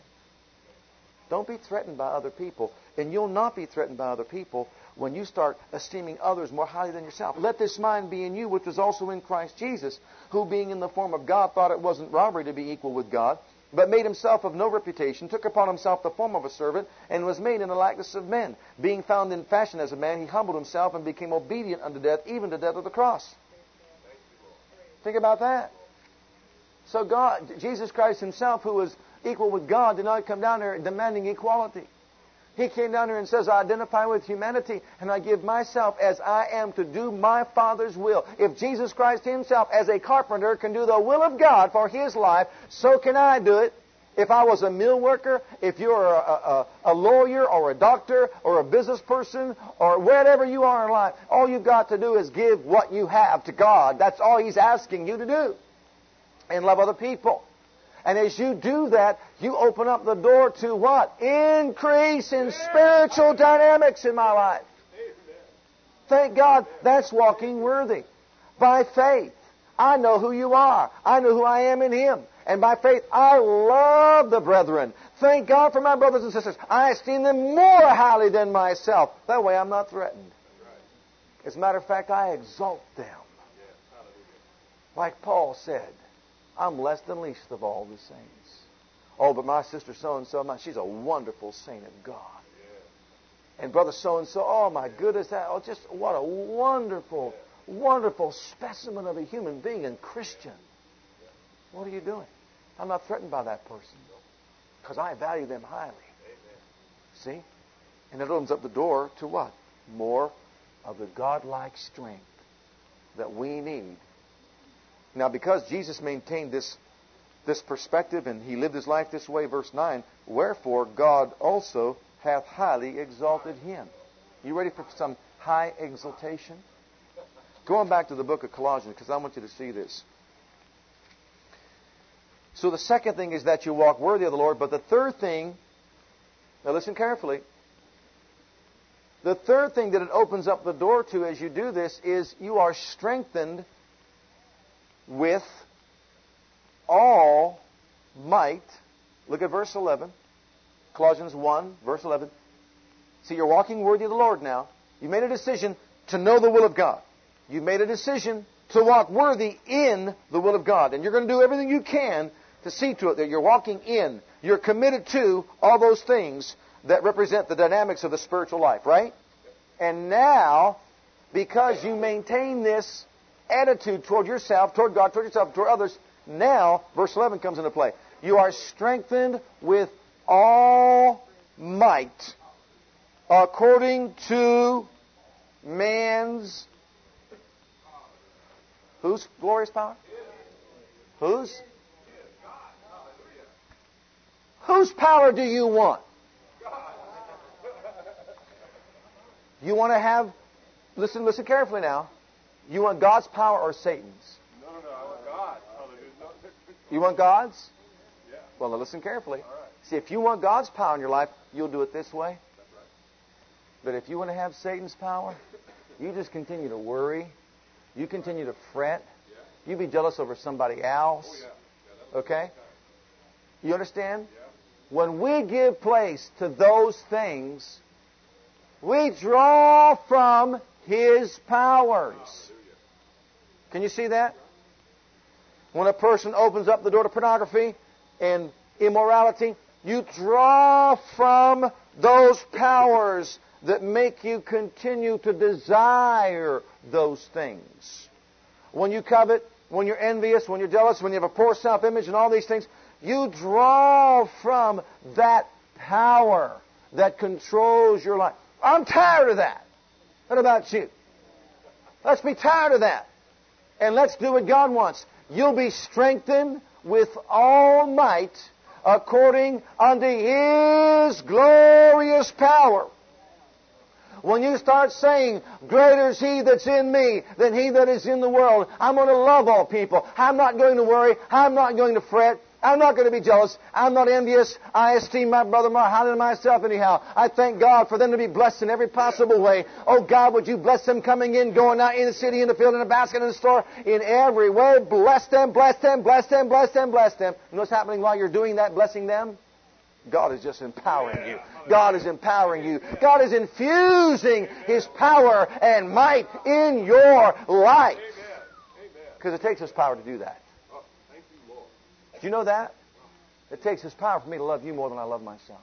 Don't be threatened by other people. And you'll not be threatened by other people when you start esteeming others more highly than yourself. Let this mind be in you, which was also in Christ Jesus, who being in the form of God thought it wasn't robbery to be equal with God but made himself of no reputation, took upon himself the form of a servant, and was made in the likeness of men. Being found in fashion as a man, he humbled himself and became obedient unto death, even to death of the cross. Think about that. So God, Jesus Christ himself, who was equal with God, did not come down here demanding equality. He came down here and says, I identify with humanity and I give myself as I am to do my Father's will. If Jesus Christ Himself, as a carpenter, can do the will of God for His life, so can I do it. If I was a mill worker, if you're a, a, a, lawyer or a doctor or a business person or whatever you are in life, all you've got to do is give what you have to God. That's all He's asking you to do. And love other people. And as you do that, you open up the door to what? Increase in spiritual dynamics in my life. Thank God that's walking worthy. By faith, I know who you are. I know who I am in Him. And by faith, I love the brethren. Thank God for my brothers and sisters. I esteem them more highly than myself. That way I'm not threatened. As a matter of fact, I exalt them. Like Paul said, I'm less than least of all the saints. Oh, but my sister so and so, she's a wonderful saint of God. And brother so and so, oh my goodness, that oh, just what a wonderful, wonderful specimen of a human being and Christian. What are you doing? I'm not threatened by that person because I value them highly. See? And it opens up the door to what? More of the godlike strength that we need. Now, because Jesus maintained this, this perspective and he lived his life this way, verse 9, wherefore God also hath highly exalted him. You ready for some high exaltation? Going back to the book of Colossians, because I want you to see this. So the second thing is that you walk worthy of the Lord, but the third thing, now listen carefully, the third thing that it opens up the door to as you do this is you are strengthened with all might. Look at verse 11. Colossians 1, verse 11. See, you're walking worthy of the Lord now. You made a decision to know the will of God. You made a decision to walk worthy in the will of God. And you're going to do everything you can to see to it that you're walking in. You're committed to all those things that represent the dynamics of the spiritual life, right? And now, because you maintain this attitude toward yourself, toward God, toward yourself, toward others, now, verse 11 comes into play. You are strengthened with all might according to man's whose glorious power? Whose? Whose power do you want? You want to have, listen, listen carefully now. You want God's power or Satan's? No, no, no. I want God. You want God's? Yeah. Well, now listen carefully. See, if you want God's power in your life, you'll do it this way. Right. But if you want to have Satan's power, you just continue to worry. You continue to fret. Yeah. You be jealous over somebody else. Oh, yeah. okay? You understand? When we give place to those things, we draw from His powers. Can you see that? When a person opens up the door to pornography and immorality, you draw from those powers that make you continue to desire those things. When you covet, when you're envious, when you're jealous, when you have a poor self image and all these things, you draw from that power that controls your life. I'm tired of that. What about you? Let's be tired of that. And let's do what God wants. You'll be strengthened with all might according unto His glorious power. When you start saying, greater is He that's in me than He that is in the world, I'm going to love all people. I'm not going to worry. I'm not going to fret. I'm not going to be jealous. I'm not envious. I esteem my brother more highly than myself anyhow. I thank God for them to be blessed in every possible way. Oh God, would you bless them coming in, going out in the city, in the field, in the basket, in the store, in every way. Bless them, bless them, bless them, bless them, bless them. You know what's happening while you're doing that, blessing them? God is just empowering you. God is empowering you. God is infusing His power and might in your life. Because it takes His power to do that. Do you know that? It takes His power for me to love you more than I love myself.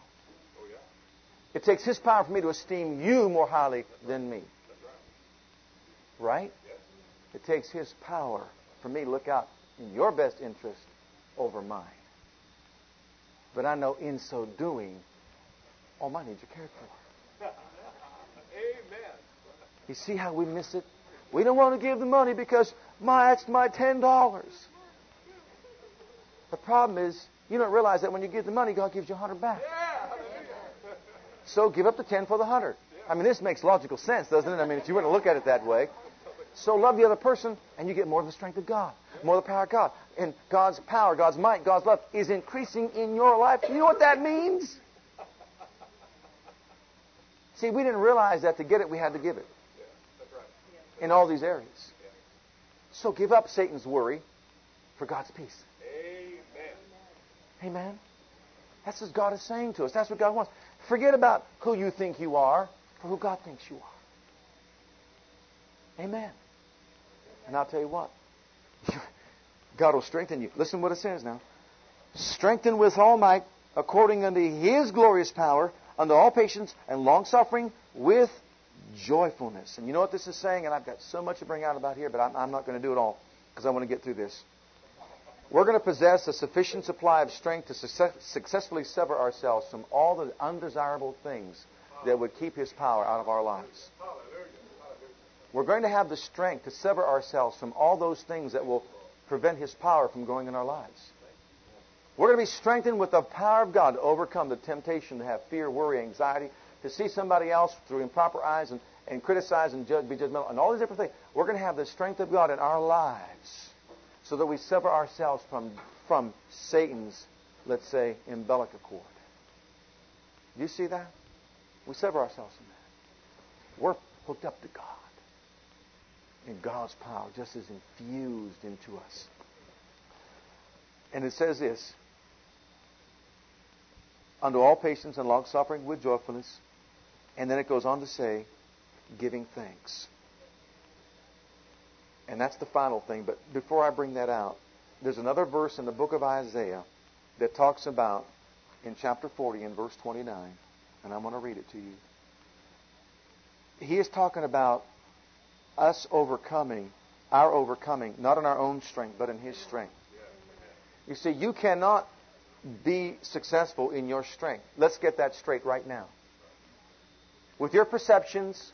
Oh, it takes His power for me to esteem you more highly than me. Right? It takes His power for me to look out in your best interest over mine. But I know in so doing, all my needs are cared for. Amen. You see how we miss it? We don't want to give the money because my that's my ten dollars. The problem is, you don't realize that when you give the money, God gives you a hundred back. So give up the ten for the hundred. I mean, this makes logical sense, doesn't it? I mean, if you were to look at it that way. So love the other person, and you get more of the strength of God, more of the power of God. And God's power, God's might, God's love is increasing in your life. You know what that means? See, we didn't realize that to get it, we had to give it. In all these areas. So give up Satan's worry for God's peace. Amen. That's what God is saying to us. That's what God wants. Forget about who you think you are for who God thinks you are. Amen. And I'll tell you what. God will strengthen you. Listen to what it says now. Strengthen with all might according unto his glorious power Unto all patience and long suffering with joyfulness. And you know what this is saying? And I've got so much to bring out about here, but I'm, I'm not going to do it all because I want to get through this. We're going to possess a sufficient supply of strength to success, successfully sever ourselves from all the undesirable things that would keep His power out of our lives. We're going to have the strength to sever ourselves from all those things that will prevent His power from going in our lives. We're going to be strengthened with the power of God to overcome the temptation to have fear, worry, anxiety, to see somebody else through improper eyes and, and criticize and judge, be judgmental, and all these different things. We're going to have the strength of God in our lives so that we sever ourselves from, from Satan's, let's say, umbilical cord. You see that? We sever ourselves from that. We're hooked up to God. And God's power just is infused into us. And it says this unto all patience and long suffering with joyfulness. And then it goes on to say, giving thanks. And that's the final thing. But before I bring that out, there's another verse in the book of Isaiah that talks about, in chapter 40, in verse 29, and I'm going to read it to you. He is talking about us overcoming, our overcoming, not in our own strength, but in His strength. You see, you cannot be successful in your strength. Let's get that straight right now. With your perceptions,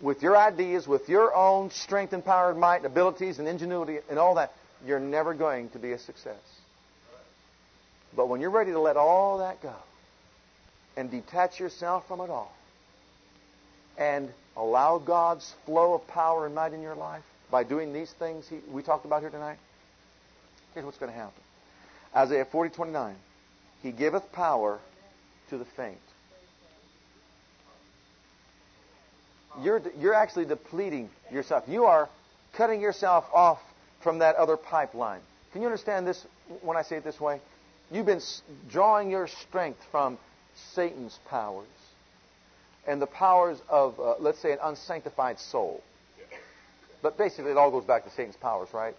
with your ideas, with your own strength and power and might and abilities and ingenuity and all that, you're never going to be a success. But when you're ready to let all that go and detach yourself from it all and allow God's flow of power and might in your life by doing these things he, we talked about here tonight, here's what's going to happen. Isaiah 40, 29. He giveth power to the faint. You're, you're actually depleting yourself. You are cutting yourself off from that other pipeline. Can you understand this when I say it this way? You've been drawing your strength from Satan's powers and the powers of, uh, let's say, an unsanctified soul. But basically, it all goes back to Satan's powers, right?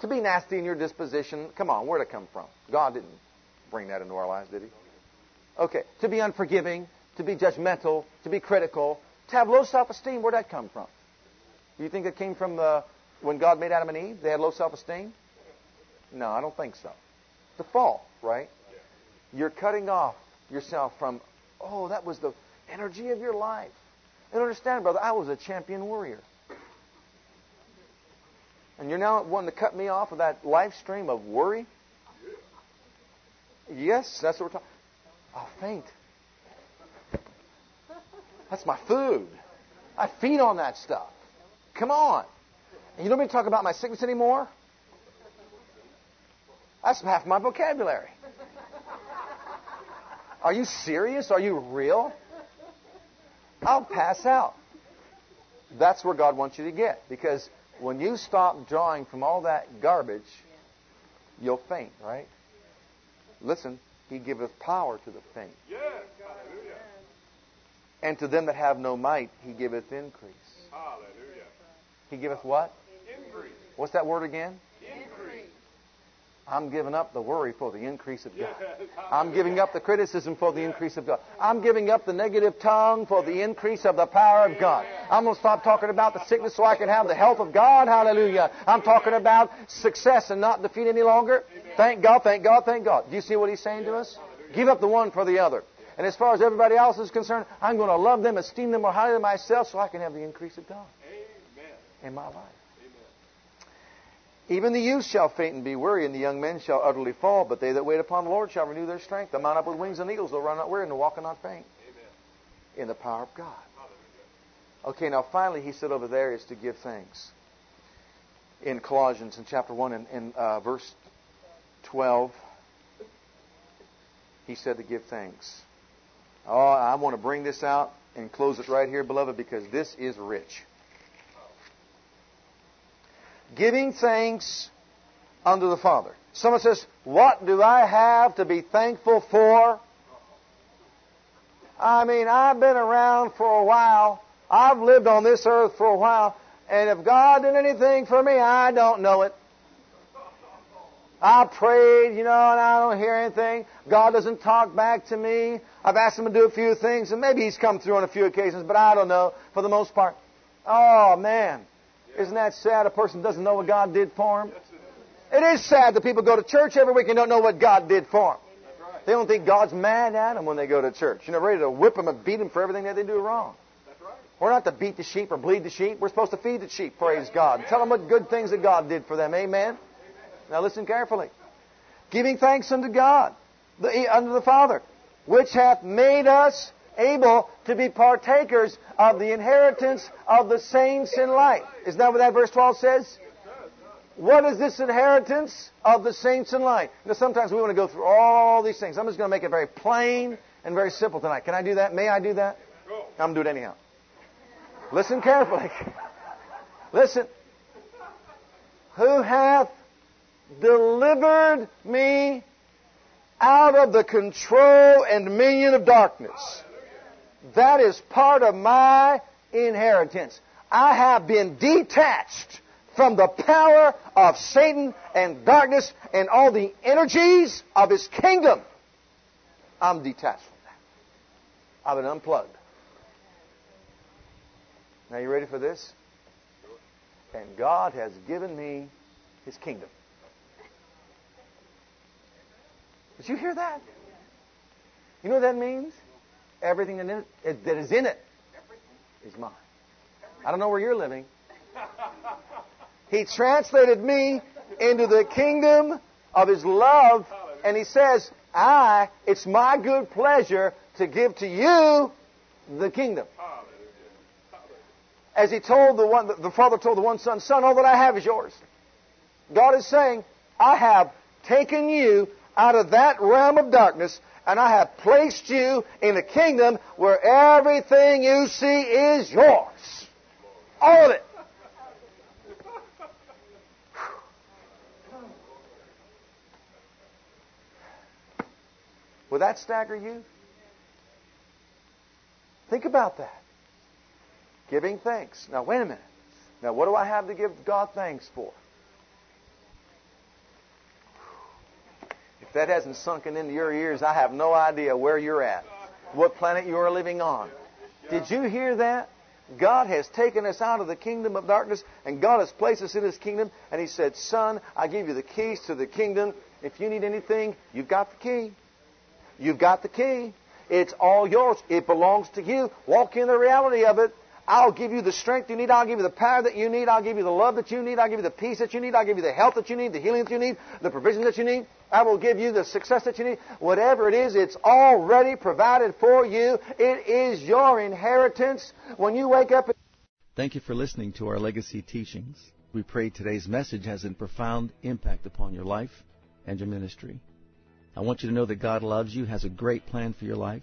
To be nasty in your disposition, come on, where'd it come from? God didn't bring that into our lives, did he? Okay. To be unforgiving, to be judgmental, to be critical, to have low self-esteem, where'd that come from? Do you think it came from the, when God made Adam and Eve? They had low self-esteem? No, I don't think so. The fall, right? You're cutting off yourself from, oh, that was the energy of your life. And understand, brother, I was a champion warrior. And you're now wanting to cut me off of that life stream of worry? Yes, that's what we're talking. I'll faint. That's my food. I feed on that stuff. Come on. And you don't want to talk about my sickness anymore? That's half my vocabulary. Are you serious? Are you real? I'll pass out. That's where God wants you to get. Because when you stop drawing from all that garbage, you'll faint, right? Listen, he giveth power to the faint. Yes. And to them that have no might, he giveth increase. Hallelujah. He giveth what? Increase. What's that word again? Increase. I'm giving up the worry for the increase of God. Yes. I'm giving up the criticism for the increase of God. I'm giving up the negative tongue for the increase of the power of God. I'm going to stop talking about the sickness so I can have the health of God. Hallelujah. I'm talking about success and not defeat any longer. Thank God, thank God, thank God. Do you see what he's saying to us? Give up the one for the other. And as far as everybody else is concerned, I'm going to love them, esteem them more highly than myself so I can have the increase of God Amen. in my life. Amen. Even the youth shall faint and be weary, and the young men shall utterly fall. But they that wait upon the Lord shall renew their strength. They'll mount up with wings and eagles. They'll run not weary and walk and not faint. Amen. In the power of God. Okay, now finally, he said over there is to give thanks. In Colossians, in chapter 1, in, in uh, verse 12, he said to give thanks. Oh, I want to bring this out and close it right here, beloved, because this is rich. Giving thanks unto the Father. Someone says, What do I have to be thankful for? I mean, I've been around for a while. I've lived on this earth for a while. And if God did anything for me, I don't know it. I prayed, you know, and I don't hear anything. God doesn't talk back to me. I've asked Him to do a few things, and maybe He's come through on a few occasions, but I don't know. For the most part, oh man, isn't that sad? A person doesn't know what God did for him. It is sad that people go to church every week and don't know what God did for them. They don't think God's mad at them when they go to church. You know, ready to whip them and beat them for everything that they do wrong. We're not to beat the sheep or bleed the sheep. We're supposed to feed the sheep, praise God. Tell them what good things that God did for them. Amen. Now listen carefully. Giving thanks unto God, the, unto the Father, which hath made us able to be partakers of the inheritance of the saints in light. Isn't that what that verse 12 says? What is this inheritance of the saints in light? Know, sometimes we want to go through all these things. I'm just going to make it very plain and very simple tonight. Can I do that? May I do that? I'm going to do it anyhow. Listen carefully. Listen. Who hath delivered me out of the control and dominion of darkness? That is part of my inheritance. I have been detached from the power of Satan and darkness and all the energies of his kingdom. I'm detached from that. I've been unplugged. Now, you ready for this? And God has given me his kingdom. Did you hear that? You know what that means? Everything that is in it is mine. I don't know where you're living. He translated me into the kingdom of His love, and He says, I, it's my good pleasure to give to you the kingdom. As He told the one, the Father told the one Son, Son, all that I have is yours. God is saying, I have taken you out of that realm of darkness and I have placed you in a kingdom where everything you see is yours. All of it. Will that stagger you? Think about that. Giving thanks. Now, wait a minute. Now, what do I have to give God thanks for? That hasn't sunken into your ears, I have no idea where you're at, what planet you are living on. Did you hear that? God has taken us out of the kingdom of darkness and God has placed us in His kingdom. And He said, Son, I give you the keys to the kingdom. If you need anything, you've got the key. You've got the key. It's all yours. It belongs to you. Walk in the reality of it. I'll give you the strength you need. I'll give you the power that you need. I'll give you the love that you need. I'll give you the peace that you need. I'll give you the health that you need, the healing that you need, the provision that you need. I will give you the success that you need. Whatever it is, it's already provided for you. It is your inheritance. When you wake up. Thank you for listening to our legacy teachings. We pray today's message has a profound impact upon your life and your ministry. I want you to know that God loves you, has a great plan for your life.